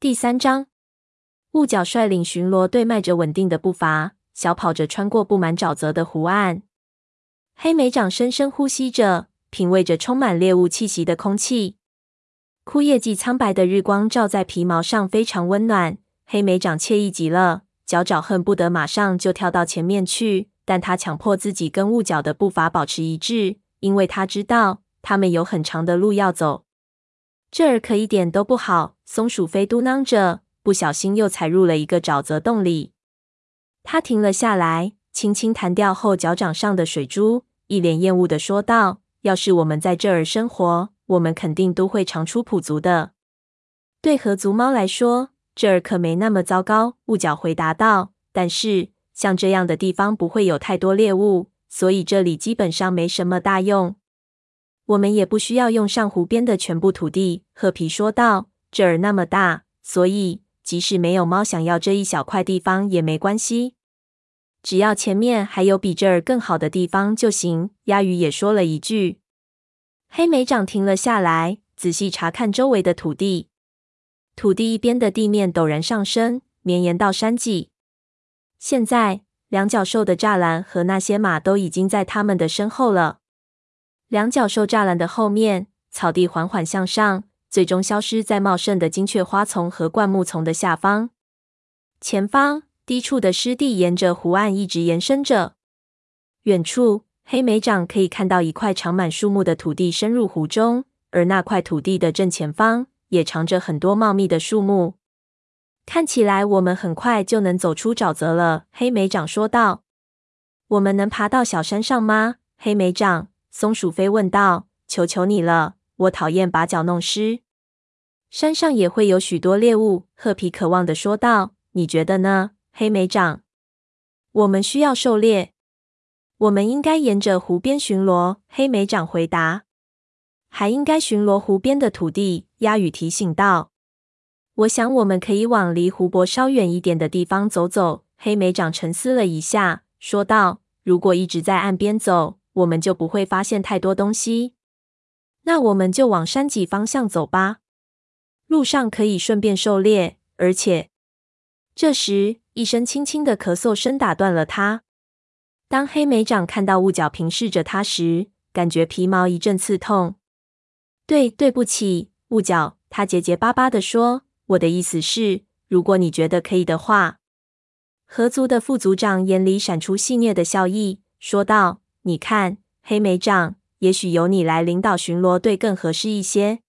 第三章，雾角率领巡逻队迈着稳定的步伐，小跑着穿过布满沼泽的湖岸。黑莓长深深呼吸着，品味着充满猎物气息的空气。枯叶季苍白的日光照在皮毛上，非常温暖。黑莓长惬意极了，脚爪恨不得马上就跳到前面去，但他强迫自己跟雾角的步伐保持一致，因为他知道他们有很长的路要走。这儿可一点都不好，松鼠飞嘟囔着，不小心又踩入了一个沼泽洞里。他停了下来，轻轻弹掉后脚掌上的水珠，一脸厌恶的说道：“要是我们在这儿生活，我们肯定都会长出蹼足的。对河族猫来说，这儿可没那么糟糕。”雾角回答道：“但是像这样的地方不会有太多猎物，所以这里基本上没什么大用。我们也不需要用上湖边的全部土地。”褐皮说道：“这儿那么大，所以即使没有猫想要这一小块地方也没关系，只要前面还有比这儿更好的地方就行。”鸭鱼也说了一句。黑莓长停了下来，仔细查看周围的土地。土地一边的地面陡然上升，绵延到山脊。现在，两角兽的栅栏和那些马都已经在他们的身后了。两角兽栅栏的后面，草地缓缓向上，最终消失在茂盛的金雀花丛和灌木丛的下方。前方，低处的湿地沿着湖岸一直延伸着。远处，黑莓长可以看到一块长满树木的土地深入湖中，而那块土地的正前方也藏着很多茂密的树木。看起来我们很快就能走出沼泽了，黑莓长说道。我们能爬到小山上吗？黑莓长，松鼠飞问道。求求你了，我讨厌把脚弄湿。山上也会有许多猎物，褐皮渴望地说道。你觉得呢，黑莓长？我们需要狩猎。我们应该沿着湖边巡逻，黑莓长回答。还应该巡逻湖边的土地，鸭羽提醒道。我想我们可以往离湖泊稍远一点的地方走走。黑莓长沉思了一下，说道：“如果一直在岸边走，我们就不会发现太多东西。那我们就往山脊方向走吧。路上可以顺便狩猎，而且……”这时，一声轻轻的咳嗽声打断了他。当黑莓长看到雾角平视着他时，感觉皮毛一阵刺痛。对，对不起，雾角，他结结巴巴地说：“我的意思是，如果你觉得可以的话。”河族的副族长眼里闪出戏谑的笑意，说道：“你看，黑莓长，也许由你来领导巡逻队更合适一些。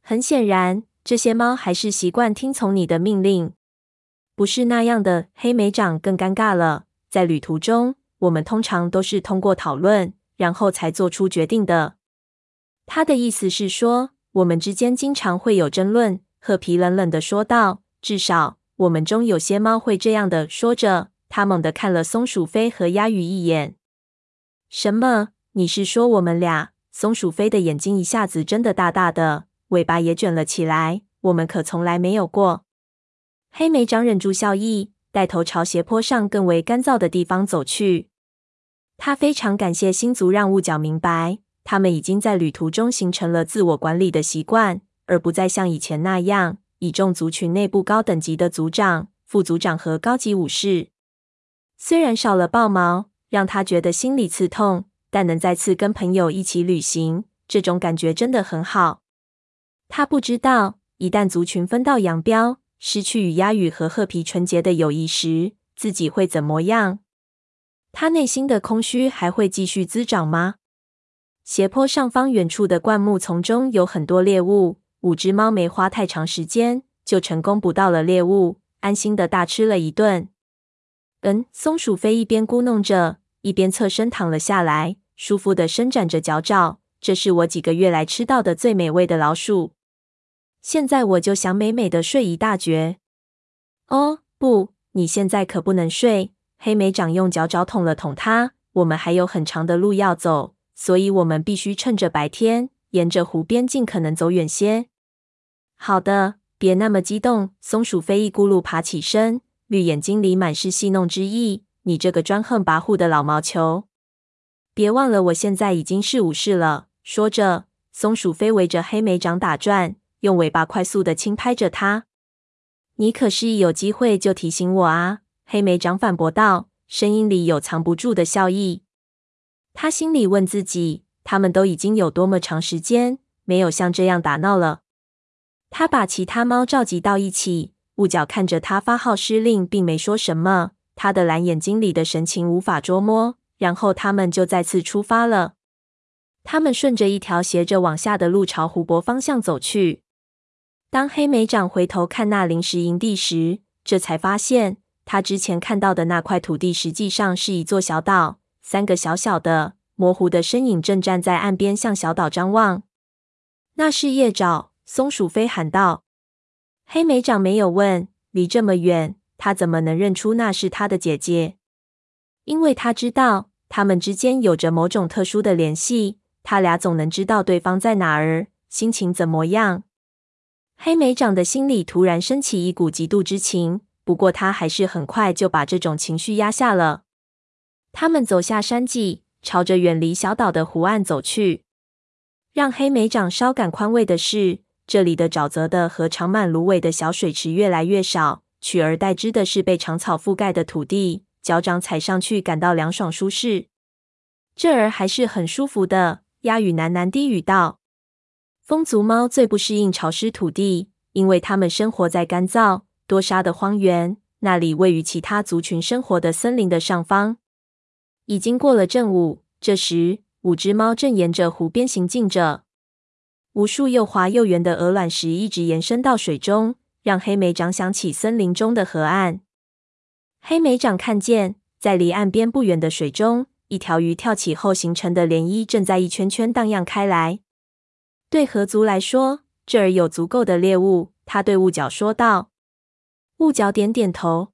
很显然，这些猫还是习惯听从你的命令。不是那样的。”黑莓长更尴尬了，在旅途中。我们通常都是通过讨论，然后才做出决定的。他的意思是说，我们之间经常会有争论。褐皮冷冷的说道：“至少我们中有些猫会这样的。”说着，他猛地看了松鼠飞和鸭鱼一眼。“什么？你是说我们俩？”松鼠飞的眼睛一下子睁得大大的，尾巴也卷了起来。我们可从来没有过。黑莓长忍住笑意。带头朝斜坡上更为干燥的地方走去。他非常感谢新族让雾角明白，他们已经在旅途中形成了自我管理的习惯，而不再像以前那样倚重族群内部高等级的族长、副族长和高级武士。虽然少了豹毛，让他觉得心里刺痛，但能再次跟朋友一起旅行，这种感觉真的很好。他不知道，一旦族群分道扬镳，失去与鸭羽和褐皮纯洁的友谊时，自己会怎么样？他内心的空虚还会继续滋长吗？斜坡上方远处的灌木丛中有很多猎物，五只猫没花太长时间就成功捕到了猎物，安心的大吃了一顿。嗯，松鼠飞一边咕哝着，一边侧身躺了下来，舒服的伸展着脚爪。这是我几个月来吃到的最美味的老鼠。现在我就想美美的睡一大觉。哦，不，你现在可不能睡。黑莓长用脚爪捅了捅他。我们还有很长的路要走，所以我们必须趁着白天，沿着湖边尽可能走远些。好的，别那么激动。松鼠飞一咕噜爬起身，绿眼睛里满是戏弄之意。你这个专横跋扈的老毛球！别忘了，我现在已经是武士了。说着，松鼠飞围着黑莓掌打转。用尾巴快速的轻拍着它。你可是一有机会就提醒我啊！”黑莓掌反驳道，声音里有藏不住的笑意。他心里问自己：他们都已经有多么长时间没有像这样打闹了？他把其他猫召集到一起，雾角看着他发号施令，并没说什么。他的蓝眼睛里的神情无法捉摸。然后他们就再次出发了。他们顺着一条斜着往下的路朝湖泊方向走去。当黑莓长回头看那临时营地时，这才发现他之前看到的那块土地实际上是一座小岛。三个小小的、模糊的身影正站在岸边，向小岛张望。那是夜爪，松鼠飞喊道。黑莓长没有问，离这么远，他怎么能认出那是他的姐姐？因为他知道。他们之间有着某种特殊的联系，他俩总能知道对方在哪儿，心情怎么样。黑莓长的心里突然升起一股嫉妒之情，不过他还是很快就把这种情绪压下了。他们走下山脊，朝着远离小岛的湖岸走去。让黑莓长稍感宽慰的是，这里的沼泽的和长满芦苇的小水池越来越少，取而代之的是被长草覆盖的土地。脚掌踩上去感到凉爽舒适，这儿还是很舒服的。鸭羽喃喃低语道：“风族猫最不适应潮湿土地，因为它们生活在干燥多沙的荒原，那里位于其他族群生活的森林的上方。”已经过了正午，这时五只猫正沿着湖边行进着，无数又滑又圆的鹅卵石一直延伸到水中，让黑莓长想起森林中的河岸。黑莓长看见，在离岸边不远的水中，一条鱼跳起后形成的涟漪正在一圈圈荡漾开来。对河族来说，这儿有足够的猎物。他对雾角说道。雾角点点头。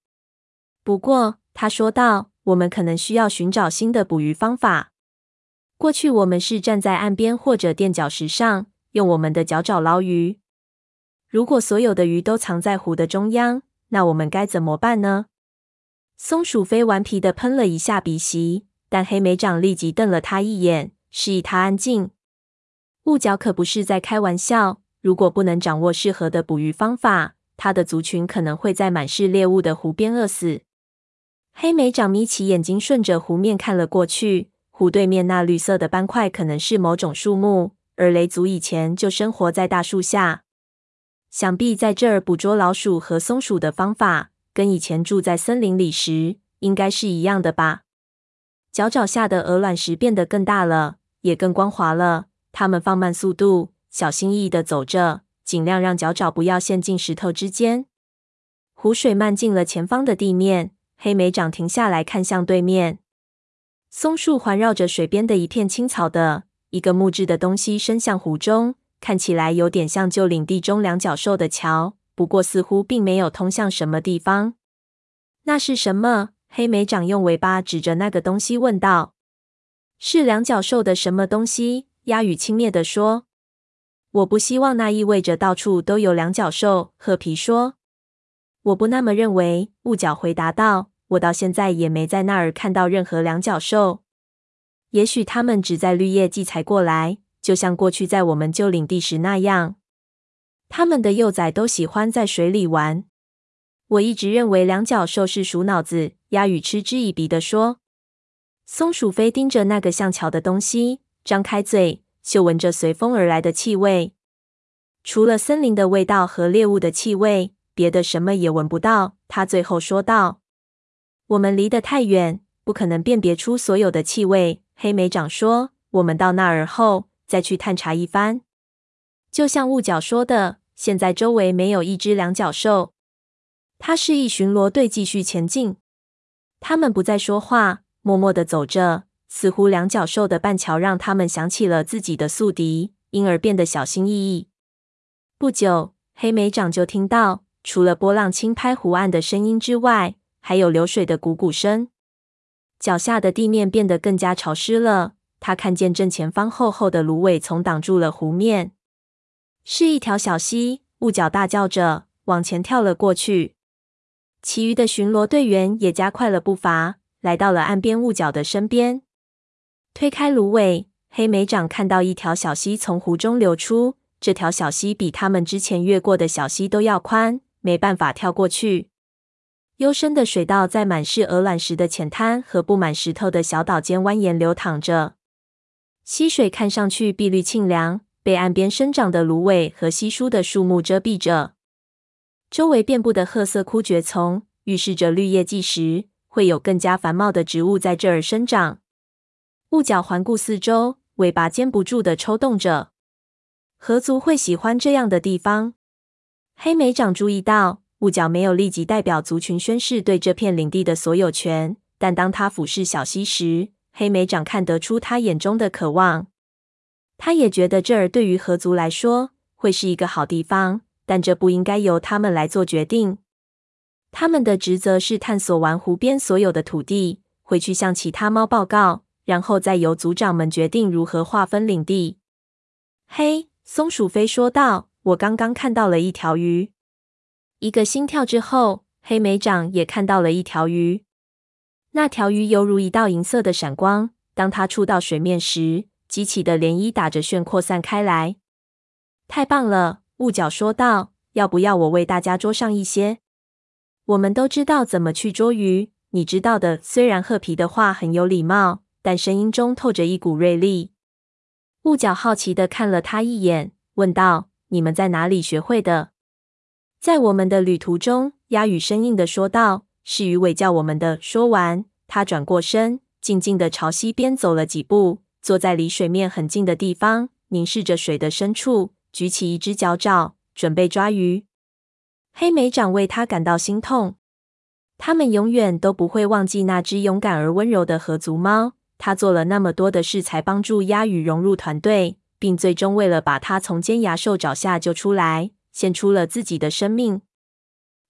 不过，他说道：“我们可能需要寻找新的捕鱼方法。过去我们是站在岸边或者垫脚石上，用我们的脚爪捞鱼。如果所有的鱼都藏在湖的中央，那我们该怎么办呢？”松鼠飞顽皮地喷了一下鼻息，但黑莓长立即瞪了他一眼，示意他安静。雾角可不是在开玩笑，如果不能掌握适合的捕鱼方法，他的族群可能会在满是猎物的湖边饿死。黑莓长眯起眼睛，顺着湖面看了过去。湖对面那绿色的斑块可能是某种树木，而雷族以前就生活在大树下。想必在这儿捕捉老鼠和松鼠的方法，跟以前住在森林里时应该是一样的吧？脚爪下的鹅卵石变得更大了，也更光滑了。它们放慢速度，小心翼翼地走着，尽量让脚爪不要陷进石头之间。湖水漫进了前方的地面，黑莓长停下来看向对面。松树环绕着水边的一片青草的一个木质的东西伸向湖中，看起来有点像旧领地中两脚兽的桥。不过，似乎并没有通向什么地方。那是什么？黑莓长用尾巴指着那个东西问道。是两脚兽的什么东西？鸭羽轻蔑地说。我不希望那意味着到处都有两脚兽。褐皮说。我不那么认为。雾角回答道。我到现在也没在那儿看到任何两脚兽。也许他们只在绿叶季才过来，就像过去在我们旧领地时那样。他们的幼崽都喜欢在水里玩。我一直认为两脚兽是鼠脑子。鸭羽嗤之以鼻地说。松鼠飞盯着那个像桥的东西，张开嘴，嗅闻着随风而来的气味。除了森林的味道和猎物的气味，别的什么也闻不到。他最后说道：“我们离得太远，不可能辨别出所有的气味。”黑莓长说：“我们到那儿后，再去探查一番。”就像雾角说的。现在周围没有一只两脚兽。他示意巡逻队继续前进。他们不再说话，默默地走着。似乎两脚兽的半桥让他们想起了自己的宿敌，因而变得小心翼翼。不久，黑莓长就听到，除了波浪轻拍湖岸的声音之外，还有流水的汩汩声。脚下的地面变得更加潮湿了。他看见正前方厚厚的芦苇丛挡住了湖面。是一条小溪，雾角大叫着往前跳了过去。其余的巡逻队员也加快了步伐，来到了岸边雾角的身边。推开芦苇，黑莓长看到一条小溪从湖中流出。这条小溪比他们之前越过的小溪都要宽，没办法跳过去。幽深的水道在满是鹅卵石的浅滩和布满石头的小岛间蜿蜒流淌着。溪水看上去碧绿沁凉，被岸边生长的芦苇和稀疏的树木遮蔽着。周围遍布的褐色枯蕨丛，预示着绿叶季时会有更加繁茂的植物在这儿生长。雾角环顾四周，尾巴坚不住地抽动着。河族会喜欢这样的地方。黑莓长注意到。雾角没有立即代表族群宣誓对这片领地的所有权，但当他俯视小溪时，黑莓长看得出他眼中的渴望。他也觉得这儿对于河族来说会是一个好地方，但这不应该由他们来做决定。他们的职责是探索完湖边所有的土地，回去向其他猫报告，然后再由族长们决定如何划分领地。嘿，松鼠飞说道：“我刚刚看到了一条鱼。”一个心跳之后，黑莓长也看到了一条鱼。那条鱼犹如一道银色的闪光，当它触到水面时，激起的涟漪打着旋扩散开来。太棒了，雾角说道：“要不要我为大家捉上一些？我们都知道怎么去捉鱼，你知道的。”虽然褐皮的话很有礼貌，但声音中透着一股锐利。雾角好奇的看了他一眼，问道：“你们在哪里学会的？”在我们的旅途中，鸭羽生硬地说道：“是鱼尾叫我们的。”说完，他转过身，静静地朝溪边走了几步，坐在离水面很近的地方，凝视着水的深处，举起一只脚爪，准备抓鱼。黑莓长为他感到心痛。他们永远都不会忘记那只勇敢而温柔的河族猫。他做了那么多的事，才帮助鸭羽融入团队，并最终为了把它从尖牙兽爪下救出来。献出了自己的生命。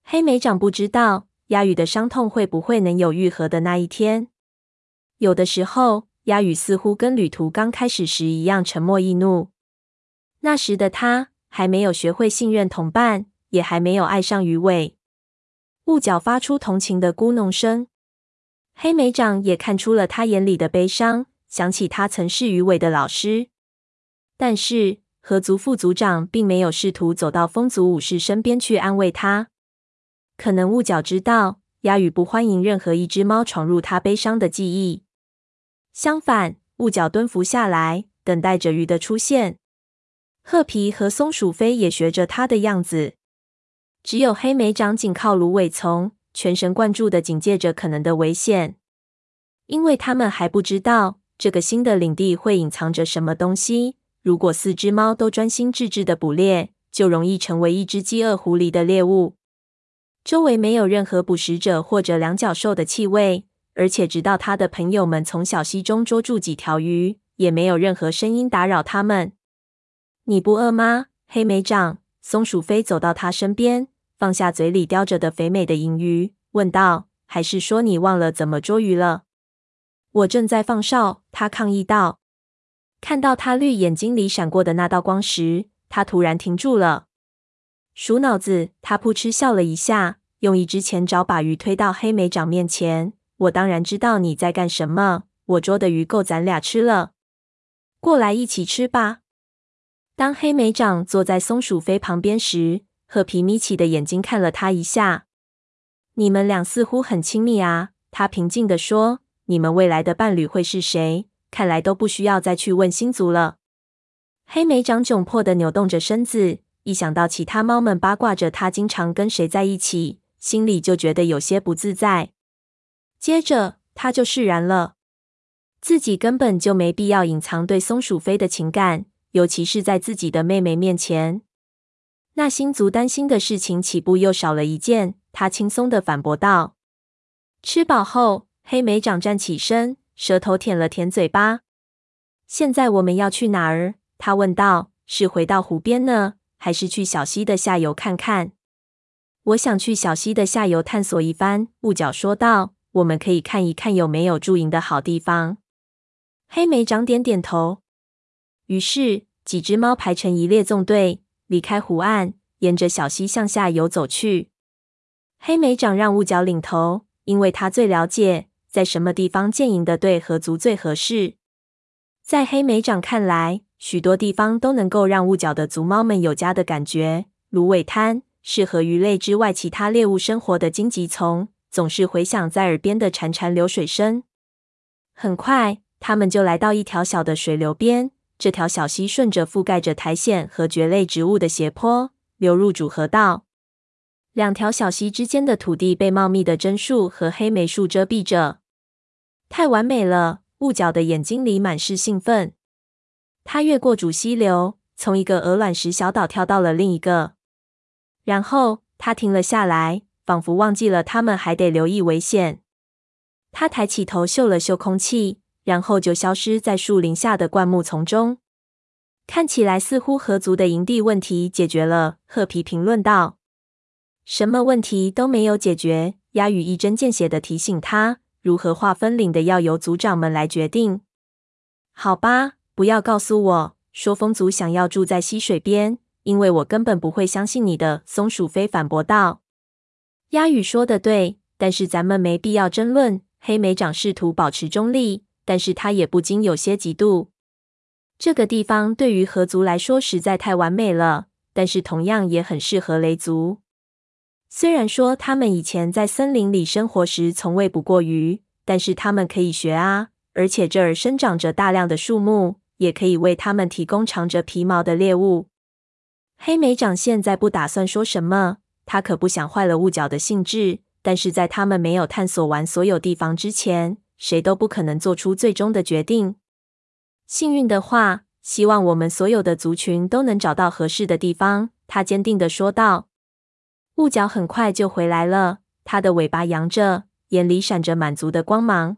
黑莓长不知道鸭羽的伤痛会不会能有愈合的那一天。有的时候，鸭羽似乎跟旅途刚开始时一样沉默易怒。那时的他还没有学会信任同伴，也还没有爱上鱼尾。雾角发出同情的咕哝声。黑莓长也看出了他眼里的悲伤，想起他曾是鱼尾的老师，但是。河族副族长并没有试图走到风族武士身边去安慰他。可能雾角知道，鸦羽不欢迎任何一只猫闯入他悲伤的记忆。相反，雾角蹲伏下来，等待着鱼的出现。褐皮和松鼠飞也学着他的样子。只有黑莓长紧靠芦苇丛，全神贯注地警戒着可能的危险，因为他们还不知道这个新的领地会隐藏着什么东西。如果四只猫都专心致志的捕猎，就容易成为一只饥饿狐狸的猎物。周围没有任何捕食者或者两脚兽的气味，而且直到他的朋友们从小溪中捉住几条鱼，也没有任何声音打扰他们。你不饿吗？黑莓长，松鼠飞走到他身边，放下嘴里叼着的肥美的银鱼，问道：“还是说你忘了怎么捉鱼了？”我正在放哨，他抗议道。看到他绿眼睛里闪过的那道光时，他突然停住了。鼠脑子，他扑哧笑了一下，用一只前爪把鱼推到黑莓长面前。我当然知道你在干什么。我捉的鱼够咱俩吃了，过来一起吃吧。当黑莓长坐在松鼠飞旁边时，褐皮眯起的眼睛看了他一下。你们俩似乎很亲密啊，他平静地说。你们未来的伴侣会是谁？看来都不需要再去问星族了。黑莓长窘迫的扭动着身子，一想到其他猫们八卦着他经常跟谁在一起，心里就觉得有些不自在。接着，他就释然了，自己根本就没必要隐藏对松鼠飞的情感，尤其是在自己的妹妹面前。那星族担心的事情，岂不又少了一件？他轻松的反驳道。吃饱后，黑莓长站起身。舌头舔了舔嘴巴。现在我们要去哪儿？他问道。是回到湖边呢，还是去小溪的下游看看？我想去小溪的下游探索一番。雾角说道。我们可以看一看有没有驻营的好地方。黑莓长点点头。于是几只猫排成一列纵队，离开湖岸，沿着小溪向下游走去。黑莓长让雾角领头，因为他最了解。在什么地方建营的队和族最合适？在黑莓长看来，许多地方都能够让雾角的族猫们有家的感觉。芦苇滩、适合鱼类之外其他猎物生活的荆棘丛，总是回响在耳边的潺潺流水声。很快，他们就来到一条小的水流边。这条小溪顺着覆盖着苔藓和蕨类植物的斜坡流入主河道。两条小溪之间的土地被茂密的针树和黑莓树遮蔽着，太完美了！雾角的眼睛里满是兴奋。他越过主溪流，从一个鹅卵石小岛跳到了另一个，然后他停了下来，仿佛忘记了他们还得留意危险。他抬起头嗅了嗅空气。然后就消失在树林下的灌木丛中，看起来似乎河族的营地问题解决了。褐皮评论道：“什么问题都没有解决。”鸦羽一针见血的提醒他：“如何划分领的要由族长们来决定。”好吧，不要告诉我说风族想要住在溪水边，因为我根本不会相信你的。”松鼠飞反驳道：“鸦羽说的对，但是咱们没必要争论。”黑莓长试图保持中立。但是他也不禁有些嫉妒。这个地方对于河族来说实在太完美了，但是同样也很适合雷族。虽然说他们以前在森林里生活时从未捕过鱼，但是他们可以学啊！而且这儿生长着大量的树木，也可以为他们提供长着皮毛的猎物。黑莓长现在不打算说什么，他可不想坏了雾角的兴致。但是在他们没有探索完所有地方之前，谁都不可能做出最终的决定。幸运的话，希望我们所有的族群都能找到合适的地方。他坚定的说道。雾角很快就回来了，他的尾巴扬着，眼里闪着满足的光芒。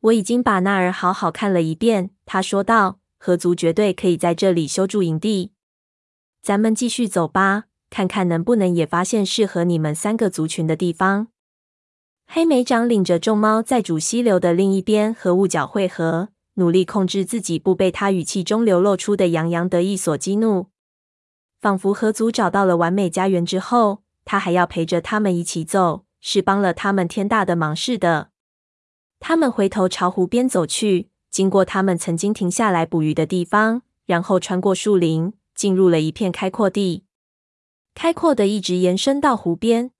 我已经把那儿好好看了一遍，他说道。河族绝对可以在这里修筑营地。咱们继续走吧，看看能不能也发现适合你们三个族群的地方。黑莓长领着众猫在主溪流的另一边和雾角汇合，努力控制自己不被他语气中流露出的洋洋得意所激怒。仿佛河族找到了完美家园之后，他还要陪着他们一起走，是帮了他们天大的忙似的。他们回头朝湖边走去，经过他们曾经停下来捕鱼的地方，然后穿过树林，进入了一片开阔地，开阔的一直延伸到湖边。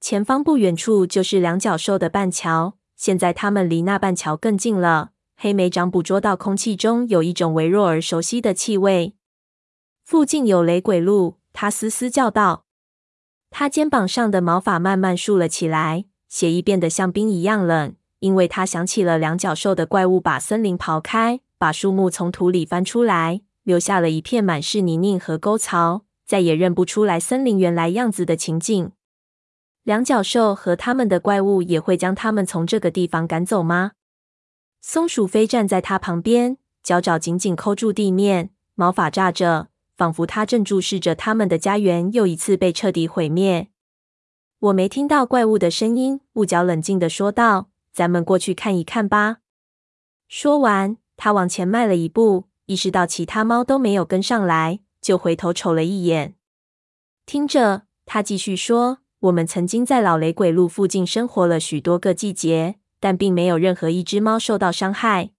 前方不远处就是两脚兽的半桥，现在他们离那半桥更近了。黑莓长捕捉到空气中有一种微弱而熟悉的气味，附近有雷鬼鹿，他嘶嘶叫道。他肩膀上的毛发慢慢竖了起来，血液变得像冰一样冷，因为他想起了两脚兽的怪物把森林刨开，把树木从土里翻出来，留下了一片满是泥泞和沟槽，再也认不出来森林原来样子的情景。两脚兽和他们的怪物也会将他们从这个地方赶走吗？松鼠飞站在他旁边，脚爪紧紧抠住地面，毛发炸着，仿佛他正注视着他们的家园又一次被彻底毁灭。我没听到怪物的声音，雾角冷静地说道：“咱们过去看一看吧。”说完，他往前迈了一步，意识到其他猫都没有跟上来，就回头瞅了一眼。听着，他继续说。我们曾经在老雷鬼路附近生活了许多个季节，但并没有任何一只猫受到伤害。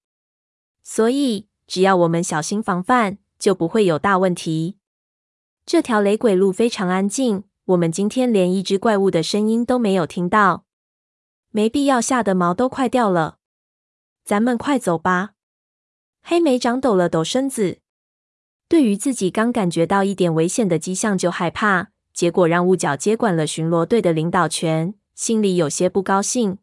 所以，只要我们小心防范，就不会有大问题。这条雷鬼路非常安静，我们今天连一只怪物的声音都没有听到。没必要吓得毛都快掉了。咱们快走吧。黑莓长抖了抖身子，对于自己刚感觉到一点危险的迹象就害怕。结果让雾角接管了巡逻队的领导权，心里有些不高兴。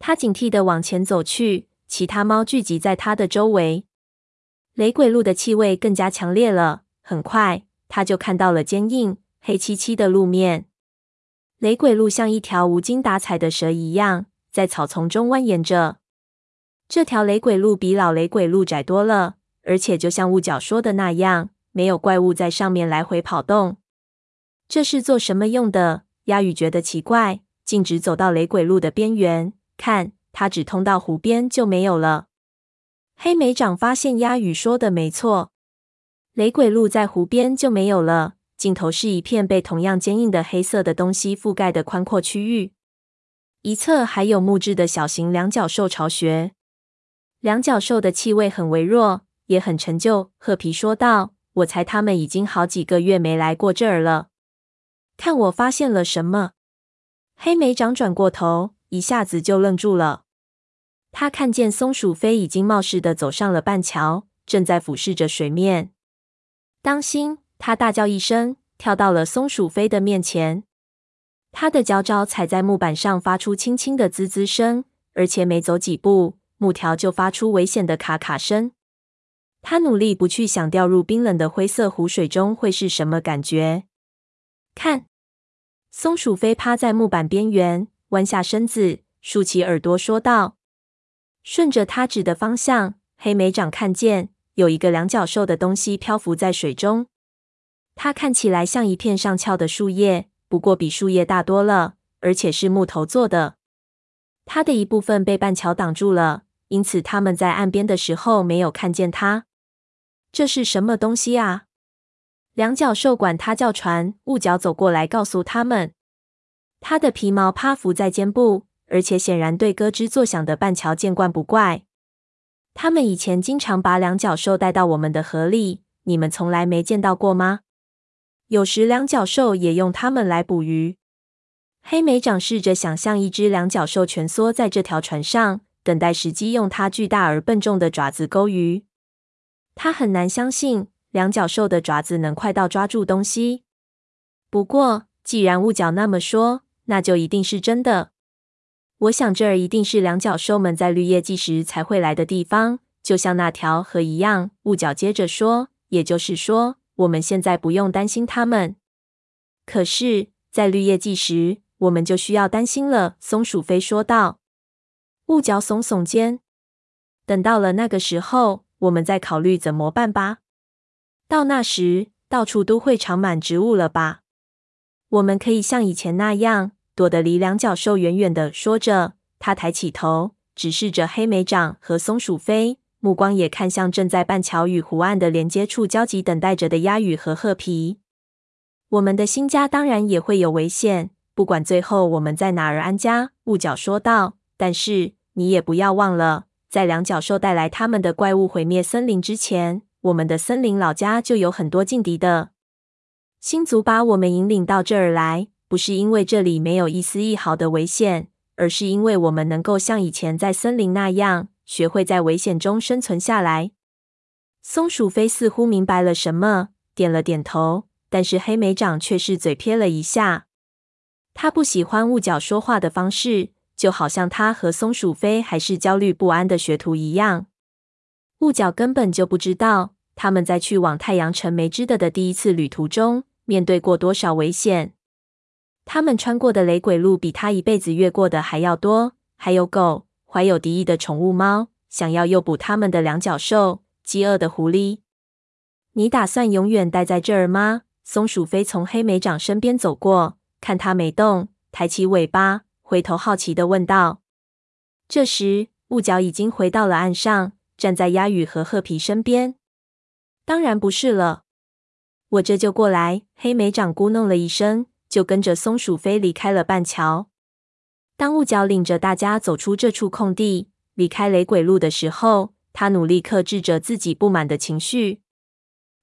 他警惕地往前走去，其他猫聚集在他的周围。雷鬼路的气味更加强烈了。很快，他就看到了坚硬、黑漆漆的路面。雷鬼路像一条无精打采的蛇一样，在草丛中蜿蜒着。这条雷鬼路比老雷鬼路窄多了，而且就像雾角说的那样，没有怪物在上面来回跑动。这是做什么用的？鸦羽觉得奇怪，径直走到雷鬼路的边缘，看，它只通到湖边就没有了。黑莓长发现鸭羽说的没错，雷鬼路在湖边就没有了，尽头是一片被同样坚硬的黑色的东西覆盖的宽阔区域，一侧还有木质的小型两脚兽巢穴。两脚兽的气味很微弱，也很陈旧。褐皮说道：“我猜他们已经好几个月没来过这儿了。”看我发现了什么！黑莓长转过头，一下子就愣住了。他看见松鼠飞已经冒失地走上了半桥，正在俯视着水面。当心！他大叫一声，跳到了松鼠飞的面前。他的脚爪踩在木板上，发出轻轻的滋滋声，而且没走几步，木条就发出危险的卡卡声。他努力不去想掉入冰冷的灰色湖水中会是什么感觉。看，松鼠飞趴在木板边缘，弯下身子，竖起耳朵说道：“顺着他指的方向，黑莓长看见有一个两脚兽的东西漂浮在水中。它看起来像一片上翘的树叶。”不过比树叶大多了，而且是木头做的。它的一部分被半桥挡住了，因此他们在岸边的时候没有看见它。这是什么东西啊？两脚兽管它叫船。雾角走过来告诉他们，它的皮毛趴伏在肩部，而且显然对咯吱作响的半桥见惯不怪。他们以前经常把两脚兽带到我们的河里，你们从来没见到过吗？有时两脚兽也用它们来捕鱼。黑莓长试着想象一只两脚兽蜷缩在这条船上，等待时机用它巨大而笨重的爪子勾鱼。他很难相信两脚兽的爪子能快到抓住东西。不过，既然雾角那么说，那就一定是真的。我想这儿一定是两脚兽们在绿叶季时才会来的地方，就像那条河一样。雾角接着说：“也就是说。”我们现在不用担心它们，可是，在绿叶季时，我们就需要担心了。”松鼠飞说道。雾角耸耸肩，等到了那个时候，我们再考虑怎么办吧。到那时，到处都会长满植物了吧？我们可以像以前那样，躲得离两脚兽远远的。说着，他抬起头，直视着黑莓掌和松鼠飞。目光也看向正在半桥与湖岸的连接处焦急等待着的鸭羽和鹤皮。我们的新家当然也会有危险，不管最后我们在哪儿安家。雾角说道。但是你也不要忘了，在两脚兽带来他们的怪物毁灭森林之前，我们的森林老家就有很多劲敌的。星族把我们引领到这儿来，不是因为这里没有一丝一毫的危险，而是因为我们能够像以前在森林那样。学会在危险中生存下来。松鼠飞似乎明白了什么，点了点头。但是黑莓长却是嘴撇了一下。他不喜欢雾角说话的方式，就好像他和松鼠飞还是焦虑不安的学徒一样。雾角根本就不知道他们在去往太阳城梅枝的的第一次旅途中面对过多少危险。他们穿过的雷鬼路比他一辈子越过的还要多，还有狗。怀有敌意的宠物猫，想要诱捕他们的两脚兽，饥饿的狐狸。你打算永远待在这儿吗？松鼠飞从黑莓长身边走过，看他没动，抬起尾巴，回头好奇地问道。这时，雾角已经回到了岸上，站在鸭羽和鹤皮身边。当然不是了，我这就过来。黑莓长咕哝了一声，就跟着松鼠飞离开了半桥。当雾角领着大家走出这处空地，离开雷鬼路的时候，他努力克制着自己不满的情绪。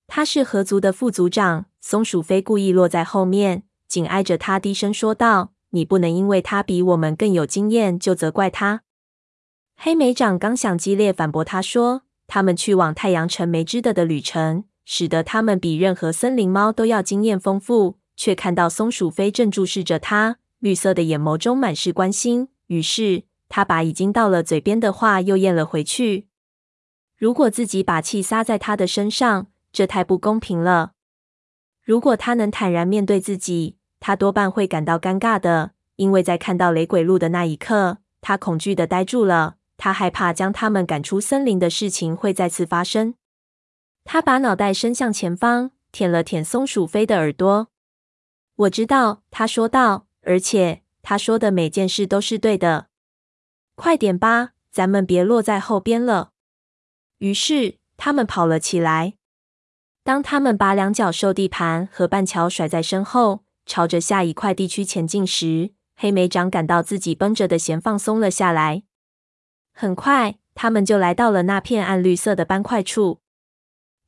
他是河族的副族长，松鼠飞故意落在后面，紧挨着他，低声说道：“你不能因为他比我们更有经验，就责怪他。”黑莓长刚想激烈反驳他说：“他们去往太阳城梅枝的的旅程，使得他们比任何森林猫都要经验丰富。”却看到松鼠飞正注视着他。绿色的眼眸中满是关心，于是他把已经到了嘴边的话又咽了回去。如果自己把气撒在他的身上，这太不公平了。如果他能坦然面对自己，他多半会感到尴尬的，因为在看到雷鬼路的那一刻，他恐惧的呆住了。他害怕将他们赶出森林的事情会再次发生。他把脑袋伸向前方，舔了舔松鼠飞的耳朵。我知道，他说道。而且他说的每件事都是对的。快点吧，咱们别落在后边了。于是他们跑了起来。当他们把两脚兽地盘和半桥甩在身后，朝着下一块地区前进时，黑莓长感到自己绷着的弦放松了下来。很快，他们就来到了那片暗绿色的斑块处。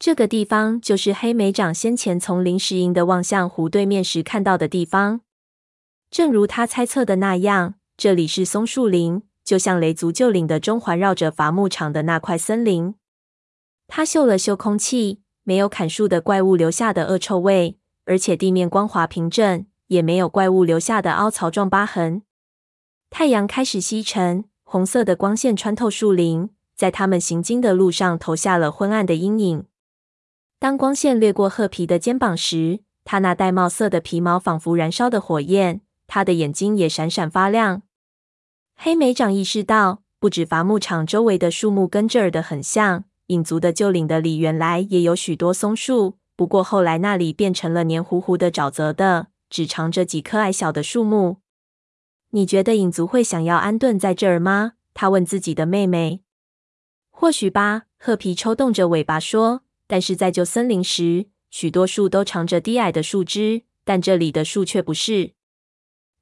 这个地方就是黑莓长先前从临时营的望向湖对面时看到的地方。正如他猜测的那样，这里是松树林，就像雷族旧领的中环绕着伐木场的那块森林。他嗅了嗅空气，没有砍树的怪物留下的恶臭味，而且地面光滑平整，也没有怪物留下的凹槽状疤痕。太阳开始西沉，红色的光线穿透树林，在他们行经的路上投下了昏暗的阴影。当光线掠过褐皮的肩膀时，他那玳瑁色的皮毛仿佛燃烧的火焰，他的眼睛也闪闪发亮。黑莓长意识到，不止伐木场周围的树木跟这儿的很像，影族的旧领的里原来也有许多松树，不过后来那里变成了黏糊糊的沼泽的，只长着几棵矮小的树木。你觉得影族会想要安顿在这儿吗？他问自己的妹妹。或许吧，褐皮抽动着尾巴说。但是在旧森林时，许多树都长着低矮的树枝，但这里的树却不是。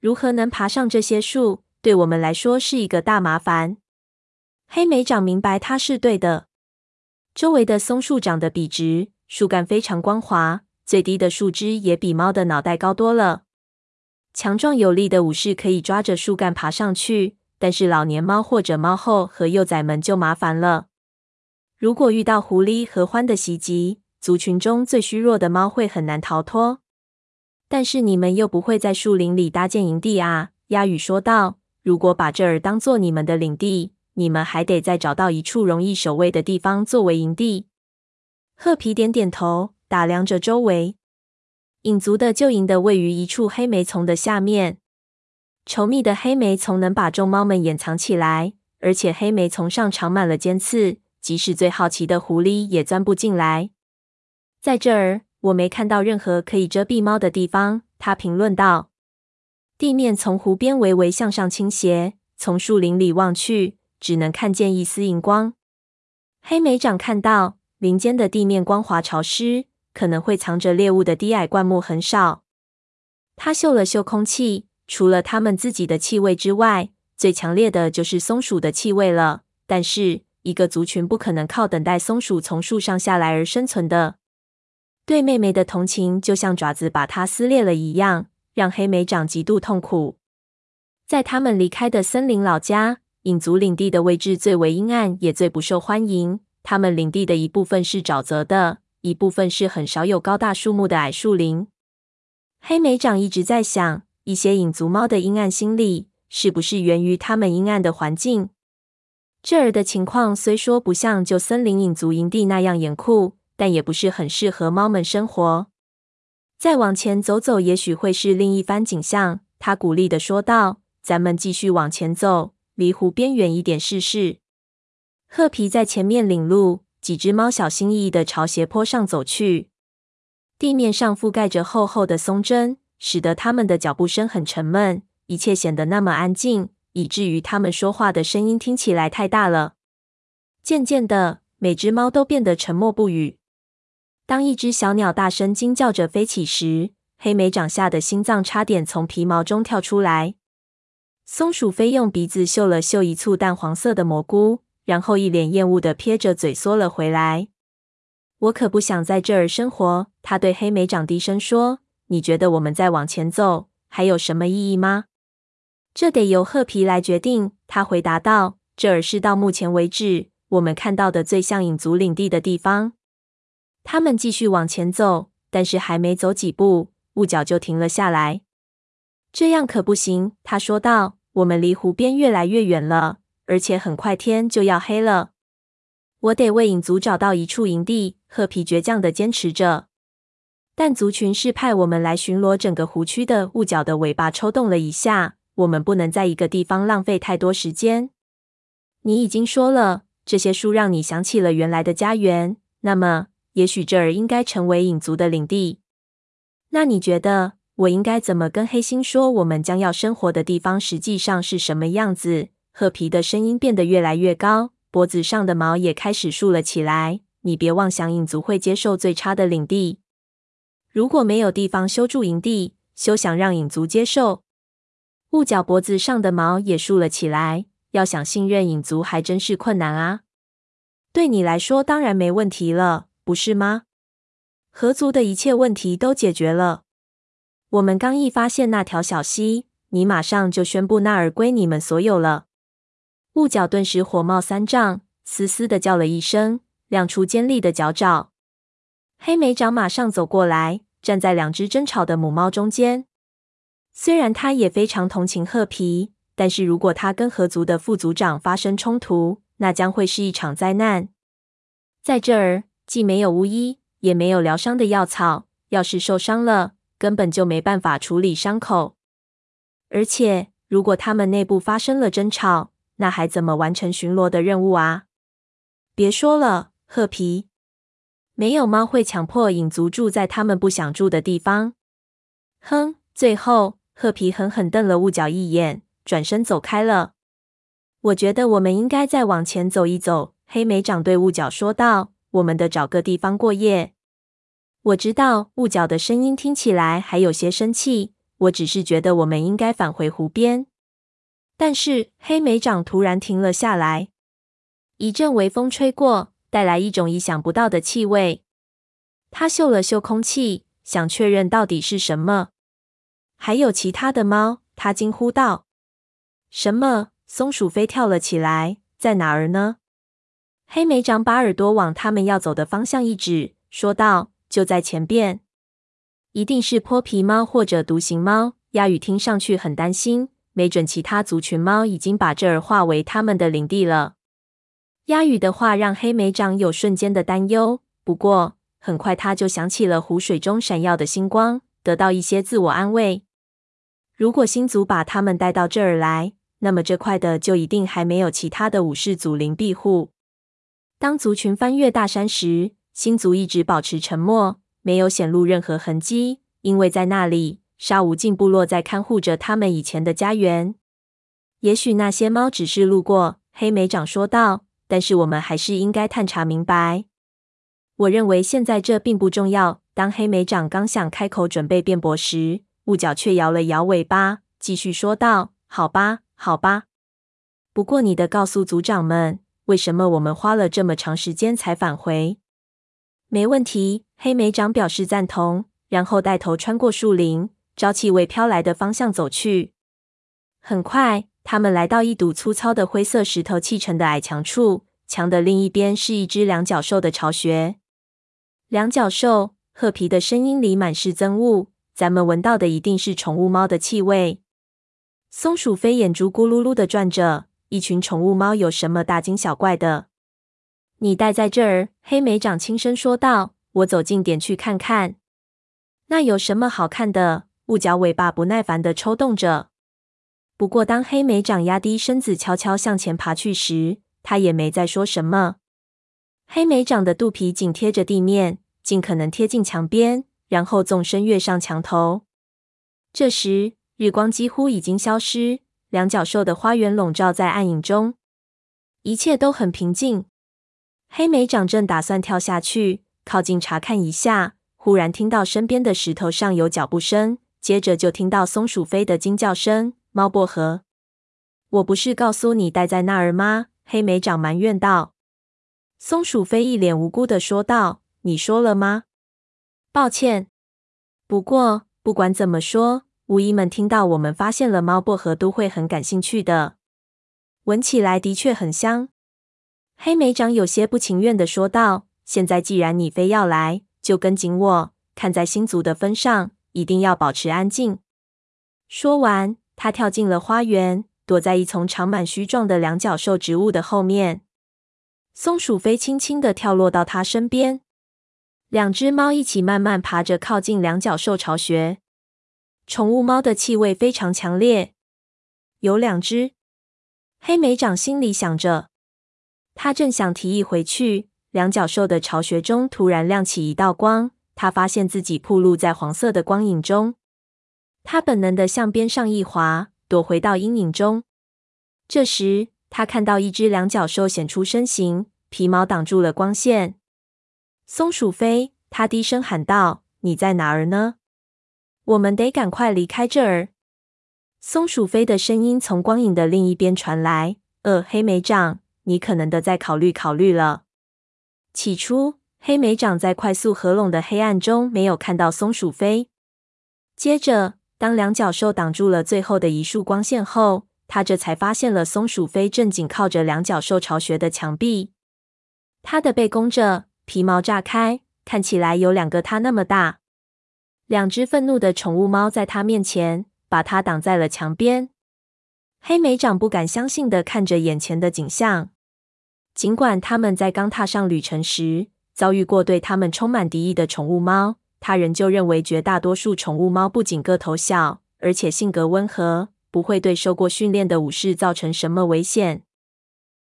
如何能爬上这些树，对我们来说是一个大麻烦。黑莓长明白他是对的。周围的松树长得笔直，树干非常光滑，最低的树枝也比猫的脑袋高多了。强壮有力的武士可以抓着树干爬上去，但是老年猫或者猫后和幼崽们就麻烦了。如果遇到狐狸和獾的袭击，族群中最虚弱的猫会很难逃脱。但是你们又不会在树林里搭建营地啊，鸭羽说道。如果把这儿当做你们的领地，你们还得再找到一处容易守卫的地方作为营地。褐皮点点头，打量着周围。影族的旧营的位于一处黑莓丛的下面，稠密的黑莓丛能把众猫们掩藏起来，而且黑莓丛上长满了尖刺。即使最好奇的狐狸也钻不进来。在这儿，我没看到任何可以遮蔽猫的地方。他评论道：“地面从湖边微微向上倾斜，从树林里望去，只能看见一丝荧光。”黑莓长看到林间的地面光滑潮湿，可能会藏着猎物的低矮灌木很少。他嗅了嗅空气，除了他们自己的气味之外，最强烈的就是松鼠的气味了。但是，一个族群不可能靠等待松鼠从树上下来而生存的。对妹妹的同情就像爪子把它撕裂了一样，让黑莓长极度痛苦。在他们离开的森林老家，影族领地的位置最为阴暗，也最不受欢迎。他们领地的一部分是沼泽的，一部分是很少有高大树木的矮树林。黑莓长一直在想，一些影族猫的阴暗心理，是不是源于他们阴暗的环境？这儿的情况虽说不像旧森林影族营地那样严酷，但也不是很适合猫们生活。再往前走走，也许会是另一番景象。他鼓励的说道：“咱们继续往前走，离湖边远一点试试。”褐皮在前面领路，几只猫小心翼翼的朝斜坡上走去。地面上覆盖着厚厚的松针，使得它们的脚步声很沉闷，一切显得那么安静。以至于他们说话的声音听起来太大了。渐渐的，每只猫都变得沉默不语。当一只小鸟大声惊叫着飞起时，黑莓长吓得心脏差点从皮毛中跳出来。松鼠飞用鼻子嗅了嗅一簇淡黄色的蘑菇，然后一脸厌恶的撇着嘴缩了回来。我可不想在这儿生活，他对黑莓长低声说：“你觉得我们再往前走还有什么意义吗？”这得由褐皮来决定，他回答道：“这儿是到目前为止我们看到的最像影族领地的地方。”他们继续往前走，但是还没走几步，雾角就停了下来。“这样可不行。”他说道，“我们离湖边越来越远了，而且很快天就要黑了。我得为影族找到一处营地。”褐皮倔强地坚持着。但族群是派我们来巡逻整个湖区的。雾角的尾巴抽动了一下。我们不能在一个地方浪费太多时间。你已经说了，这些书让你想起了原来的家园。那么，也许这儿应该成为影族的领地。那你觉得我应该怎么跟黑心说，我们将要生活的地方实际上是什么样子？褐皮的声音变得越来越高，脖子上的毛也开始竖了起来。你别妄想影族会接受最差的领地。如果没有地方修筑营地，休想让影族接受。雾角脖子上的毛也竖了起来。要想信任影族，还真是困难啊！对你来说，当然没问题了。不是吗？合族的一切问题都解决了。我们刚一发现那条小溪，你马上就宣布那儿归你们所有了。雾角顿时火冒三丈，嘶嘶的叫了一声，亮出尖利的角爪。黑莓长马上走过来，站在两只争吵的母猫中间。虽然他也非常同情褐皮，但是如果他跟河族的副族长发生冲突，那将会是一场灾难。在这儿，既没有巫医，也没有疗伤的药草，要是受伤了，根本就没办法处理伤口。而且，如果他们内部发生了争吵，那还怎么完成巡逻的任务啊？别说了，褐皮，没有猫会强迫影族住在他们不想住的地方。哼！最后，褐皮狠狠瞪了雾角一眼，转身走开了。我觉得我们应该再往前走一走。黑莓长对雾角说道：“我们得找个地方过夜。”我知道雾角的声音听起来还有些生气。我只是觉得我们应该返回湖边。但是黑莓长突然停了下来。一阵微风吹过，带来一种意想不到的气味。他嗅了嗅空气，想确认到底是什么。还有其他的猫？他惊呼道。什么？松鼠飞跳了起来。在哪儿呢？黑莓长把耳朵往他们要走的方向一指，说道：“就在前边。一定是泼皮猫或者独行猫。”鸦羽听上去很担心，没准其他族群猫已经把这儿化为他们的领地了。鸦羽的话让黑莓长有瞬间的担忧，不过很快他就想起了湖水中闪耀的星光，得到一些自我安慰。如果星族把他们带到这儿来，那么这块的就一定还没有其他的武士祖灵庇护。当族群翻越大山时，星族一直保持沉默，没有显露任何痕迹，因为在那里，沙无尽部落在看护着他们以前的家园。也许那些猫只是路过，黑莓长说道。但是我们还是应该探查明白。我认为现在这并不重要。当黑莓长刚想开口准备辩驳时，雾角却摇了摇尾巴，继续说道：“好吧，好吧。不过你得告诉族长们，为什么我们花了这么长时间才返回？”“没问题。”黑莓长表示赞同，然后带头穿过树林，朝气味飘来的方向走去。很快，他们来到一堵粗糙的灰色石头砌成的矮墙处，墙的另一边是一只两角兽的巢穴。两角兽，褐皮的声音里满是憎恶。咱们闻到的一定是宠物猫的气味。松鼠飞眼珠咕噜噜的转着，一群宠物猫有什么大惊小怪的？你待在这儿，黑莓长轻声说道。我走近点去看看。那有什么好看的？雾角尾巴不耐烦的抽动着。不过当黑莓长压低身子悄悄向前爬去时，他也没再说什么。黑莓长的肚皮紧贴着地面，尽可能贴近墙边。然后纵身跃上墙头。这时，日光几乎已经消失，两角兽的花园笼罩在暗影中，一切都很平静。黑莓长正打算跳下去，靠近查看一下，忽然听到身边的石头上有脚步声，接着就听到松鼠飞的惊叫声：“猫薄荷！我不是告诉你待在那儿吗？”黑莓长埋怨道。松鼠飞一脸无辜的说道：“你说了吗？”抱歉，不过不管怎么说，巫医们听到我们发现了猫薄荷都会很感兴趣的。闻起来的确很香。黑莓长有些不情愿的说道：“现在既然你非要来，就跟紧我。看在星族的分上，一定要保持安静。”说完，他跳进了花园，躲在一丛长满须状的两角兽植物的后面。松鼠飞轻轻的跳落到他身边。两只猫一起慢慢爬着靠近两角兽巢穴。宠物猫的气味非常强烈。有两只，黑莓长心里想着。他正想提议回去，两角兽的巢穴中突然亮起一道光。他发现自己暴露在黄色的光影中。他本能的向边上一滑，躲回到阴影中。这时，他看到一只两角兽显出身形，皮毛挡住了光线。松鼠飞，他低声喊道：“你在哪儿呢？我们得赶快离开这儿。”松鼠飞的声音从光影的另一边传来：“呃，黑莓长，你可能得再考虑考虑了。”起初，黑莓长在快速合拢的黑暗中没有看到松鼠飞。接着，当两角兽挡住了最后的一束光线后，他这才发现了松鼠飞正紧靠着两角兽巢穴的墙壁。他的背弓着，皮毛炸开，看起来有两个它那么大。两只愤怒的宠物猫在它面前，把它挡在了墙边。黑莓长不敢相信地看着眼前的景象。尽管他们在刚踏上旅程时遭遇过对他们充满敌意的宠物猫，他仍旧认为绝大多数宠物猫不仅个头小，而且性格温和，不会对受过训练的武士造成什么危险。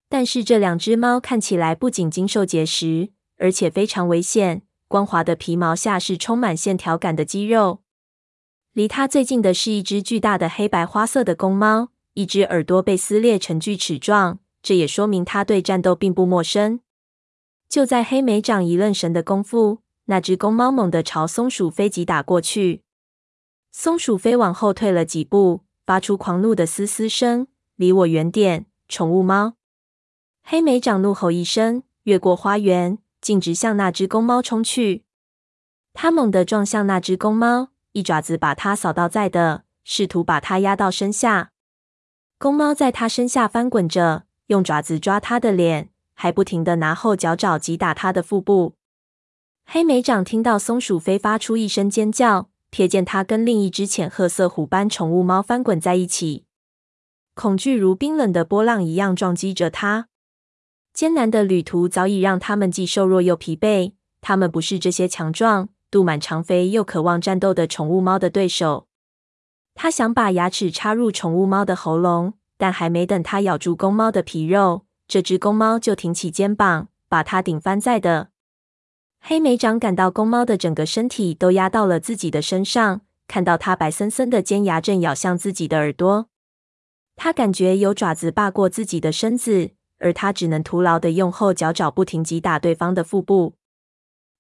但是这两只猫看起来不仅经受结实，而且非常危险。光滑的皮毛下是充满线条感的肌肉。离它最近的是一只巨大的黑白花色的公猫，一只耳朵被撕裂成锯齿状，这也说明它对战斗并不陌生。就在黑莓长一愣神的功夫，那只公猫猛地朝松鼠飞击打过去。松鼠飞往后退了几步，发出狂怒的嘶嘶声：“离我远点，宠物猫！”黑莓长怒吼一声，越过花园，径直向那只公猫冲去。他猛地撞向那只公猫，一爪子把它扫到在地，试图把它压到身下。公猫在它身下翻滚着，用爪子抓它的脸，还不停地拿后脚爪击打它的腹部。黑莓长听到松鼠飞发出一声尖叫，瞥见它跟另一只浅褐色虎斑宠物猫翻滚在一起，恐惧如冰冷的波浪一样撞击着它。艰难的旅途早已让他们既瘦弱又疲惫。他们不是这些强壮、肚满肠肥又渴望战斗的宠物猫的对手。他想把牙齿插入宠物猫的喉咙，但还没等他咬住公猫的皮肉，这只公猫就挺起肩膀，把它顶翻在地。黑莓长感到公猫的整个身体都压到了自己的身上，看到它白森森的尖牙正咬向自己的耳朵，他感觉有爪子霸过自己的身子。而他只能徒劳的用后脚爪不停击打对方的腹部。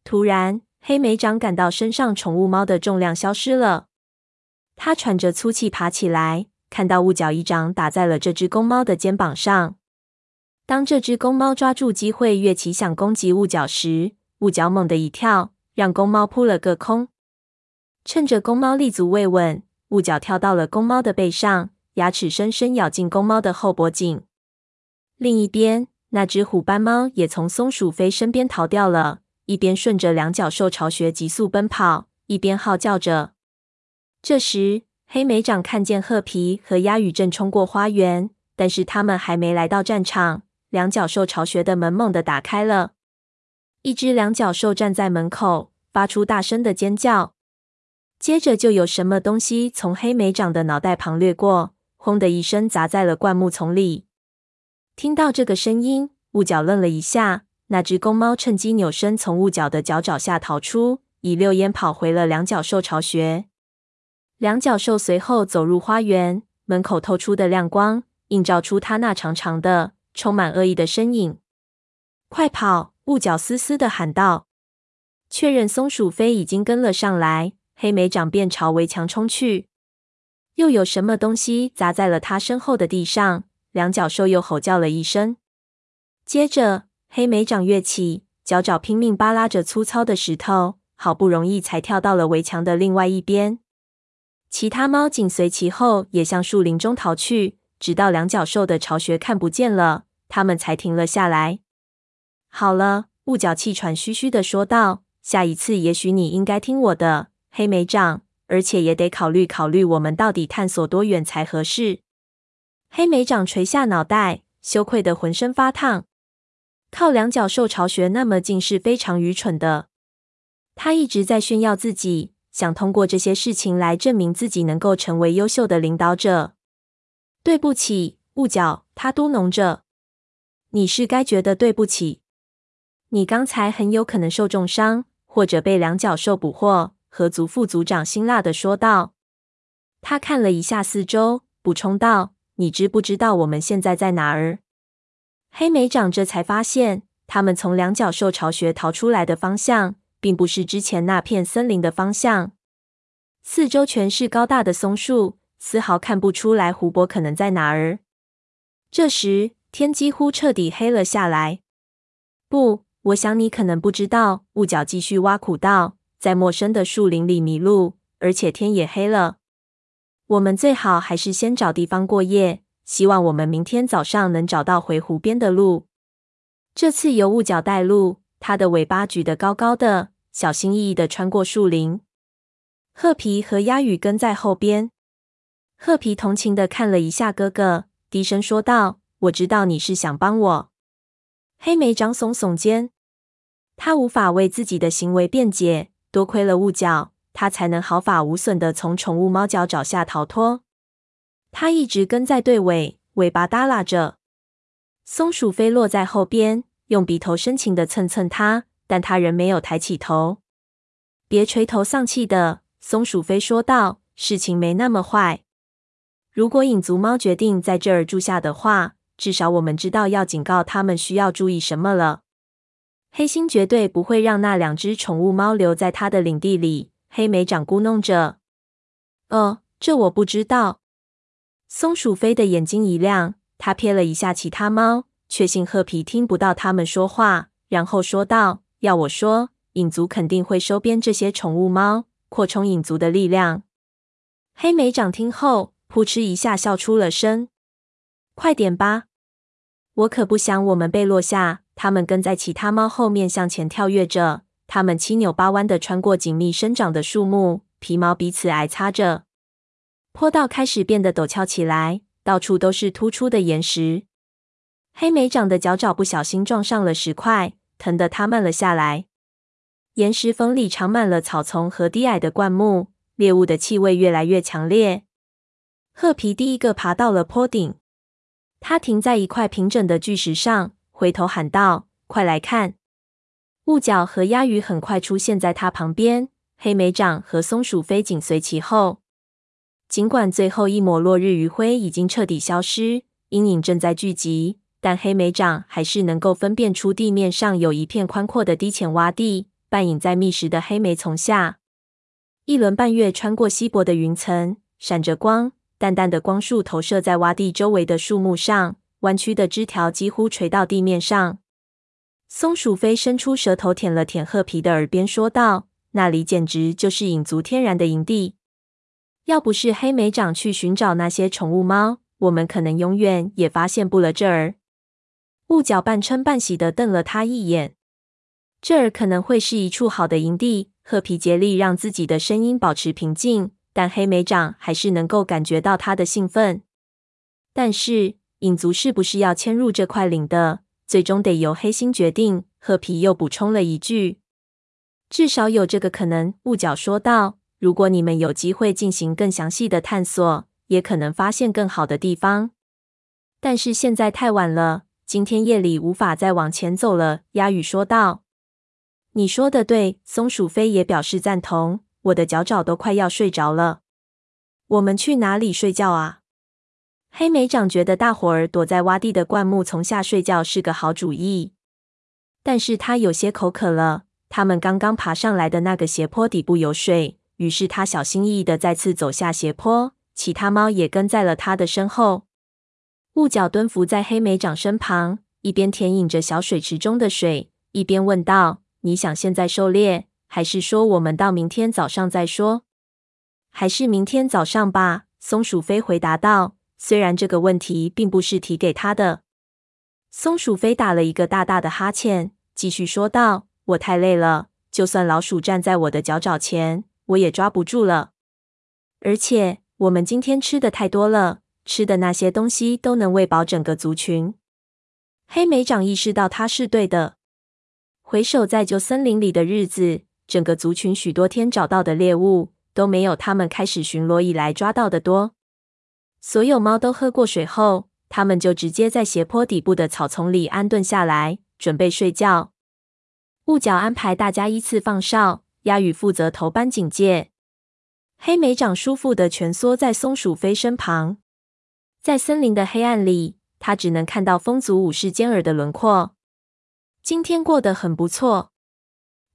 突然，黑莓长感到身上宠物猫的重量消失了。他喘着粗气爬起来，看到雾角一掌打在了这只公猫的肩膀上。当这只公猫抓住机会跃起想攻击雾角时，雾角猛地一跳，让公猫扑了个空。趁着公猫立足未稳，雾角跳到了公猫的背上，牙齿深深咬进公猫的后脖颈。另一边，那只虎斑猫也从松鼠飞身边逃掉了，一边顺着两角兽巢穴急速奔跑，一边号叫着。这时，黑莓长看见褐皮和鸭羽正冲过花园，但是他们还没来到战场，两角兽巢穴的门猛地打开了。一只两角兽站在门口，发出大声的尖叫。接着，就有什么东西从黑莓长的脑袋旁掠过，轰的一声砸在了灌木丛里。听到这个声音，雾角愣了一下。那只公猫趁机扭身从雾角的脚爪下逃出，一溜烟跑回了两角兽巢穴。两角兽随后走入花园，门口透出的亮光映照出它那长长的、充满恶意的身影。快跑！雾角嘶嘶地喊道。确认松鼠飞已经跟了上来，黑莓长便朝围墙冲去。又有什么东西砸在了他身后的地上？两角兽又吼叫了一声，接着黑莓长跃起，脚爪拼命扒拉着粗糙的石头，好不容易才跳到了围墙的另外一边。其他猫紧随其后，也向树林中逃去，直到两角兽的巢穴看不见了，它们才停了下来。好了，雾角气喘吁吁的说道：“下一次也许你应该听我的，黑莓长，而且也得考虑考虑，我们到底探索多远才合适。”黑莓长垂下脑袋，羞愧得浑身发烫。靠两角兽巢穴那么近是非常愚蠢的。他一直在炫耀自己，想通过这些事情来证明自己能够成为优秀的领导者。对不起，雾角，他嘟哝着。你是该觉得对不起。你刚才很有可能受重伤，或者被两角兽捕获。河族副族长辛辣的说道。他看了一下四周，补充道。你知不知道我们现在在哪儿？黑莓长这才发现，他们从两角兽巢穴逃出来的方向，并不是之前那片森林的方向。四周全是高大的松树，丝毫看不出来湖泊可能在哪儿。这时，天几乎彻底黑了下来。不，我想你可能不知道。”雾角继续挖苦道，“在陌生的树林里迷路，而且天也黑了。我们最好还是先找地方过夜。希望我们明天早上能找到回湖边的路。这次由雾角带路，它的尾巴举得高高的，小心翼翼地穿过树林。褐皮和鸭羽跟在后边。褐皮同情地看了一下哥哥，低声说道：“我知道你是想帮我。”黑莓长耸耸肩，他无法为自己的行为辩解。多亏了雾角，他才能毫发无损地从宠物猫脚爪下逃脱。他一直跟在队尾，尾巴耷拉着。松鼠飞落在后边，用鼻头深情地蹭蹭它，但它仍没有抬起头。别垂头丧气的，松鼠飞说道：“事情没那么坏。如果影族猫决定在这儿住下的话。”至少我们知道要警告他们需要注意什么了。黑心绝对不会让那两只宠物猫留在他的领地里。黑莓长咕噥着：“哦，这我不知道。”松鼠飞的眼睛一亮，他瞥了一下其他猫，确信褐皮听不到他们说话，然后说道：“要我说，影族肯定会收编这些宠物猫，扩充影族的力量。”黑莓长听后，扑哧一下笑出了声。快点吧！我可不想我们被落下。他们跟在其他猫后面向前跳跃着，它们七扭八弯的穿过紧密生长的树木，皮毛彼此挨擦着。坡道开始变得陡峭起来，到处都是突出的岩石。黑莓长的脚爪不小心撞上了石块，疼得它慢了下来。岩石缝里长满了草丛和低矮的灌木，猎物的气味越来越强烈。褐皮第一个爬到了坡顶。他停在一块平整的巨石上，回头喊道：“快来看！”雾角和鸭鱼很快出现在他旁边，黑莓掌和松鼠飞紧随其后。尽管最后一抹落日余晖已经彻底消失，阴影正在聚集，但黑莓掌还是能够分辨出地面上有一片宽阔的低浅洼地，半隐在密实的黑莓丛下。一轮半月穿过稀薄的云层，闪着光。淡淡的光束投射在洼地周围的树木上，弯曲的枝条几乎垂到地面上。松鼠飞伸出舌头舔了舔鹤皮的耳边，说道：“那里简直就是影族天然的营地。要不是黑莓长去寻找那些宠物猫，我们可能永远也发现不了这儿。”雾角半嗔半喜地瞪了他一眼：“这儿可能会是一处好的营地。”鹤皮竭力让自己的声音保持平静。但黑莓长还是能够感觉到他的兴奋。但是，影族是不是要迁入这块领的，最终得由黑心决定。鹤皮又补充了一句：“至少有这个可能。”雾角说道：“如果你们有机会进行更详细的探索，也可能发现更好的地方。但是现在太晚了，今天夜里无法再往前走了。”鸦羽说道：“你说的对。”松鼠飞也表示赞同。我的脚爪都快要睡着了。我们去哪里睡觉啊？黑莓长觉得大伙儿躲在洼地的灌木丛下睡觉是个好主意，但是他有些口渴了。他们刚刚爬上来的那个斜坡底部有水，于是他小心翼翼的再次走下斜坡。其他猫也跟在了他的身后。雾角蹲伏在黑莓长身旁，一边舔饮着小水池中的水，一边问道：“你想现在狩猎？”还是说我们到明天早上再说？还是明天早上吧。松鼠飞回答道。虽然这个问题并不是提给他的。松鼠飞打了一个大大的哈欠，继续说道：“我太累了，就算老鼠站在我的脚爪前，我也抓不住了。而且我们今天吃的太多了，吃的那些东西都能喂饱整个族群。”黑莓长意识到他是对的。回首在旧森林里的日子。整个族群许多天找到的猎物都没有他们开始巡逻以来抓到的多。所有猫都喝过水后，它们就直接在斜坡底部的草丛里安顿下来，准备睡觉。雾角安排大家依次放哨，鸦羽负责头班警戒。黑莓长舒服地蜷缩在松鼠飞身旁，在森林的黑暗里，他只能看到风族武士尖耳的轮廓。今天过得很不错。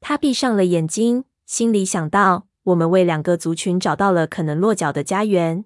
他闭上了眼睛，心里想到：“我们为两个族群找到了可能落脚的家园。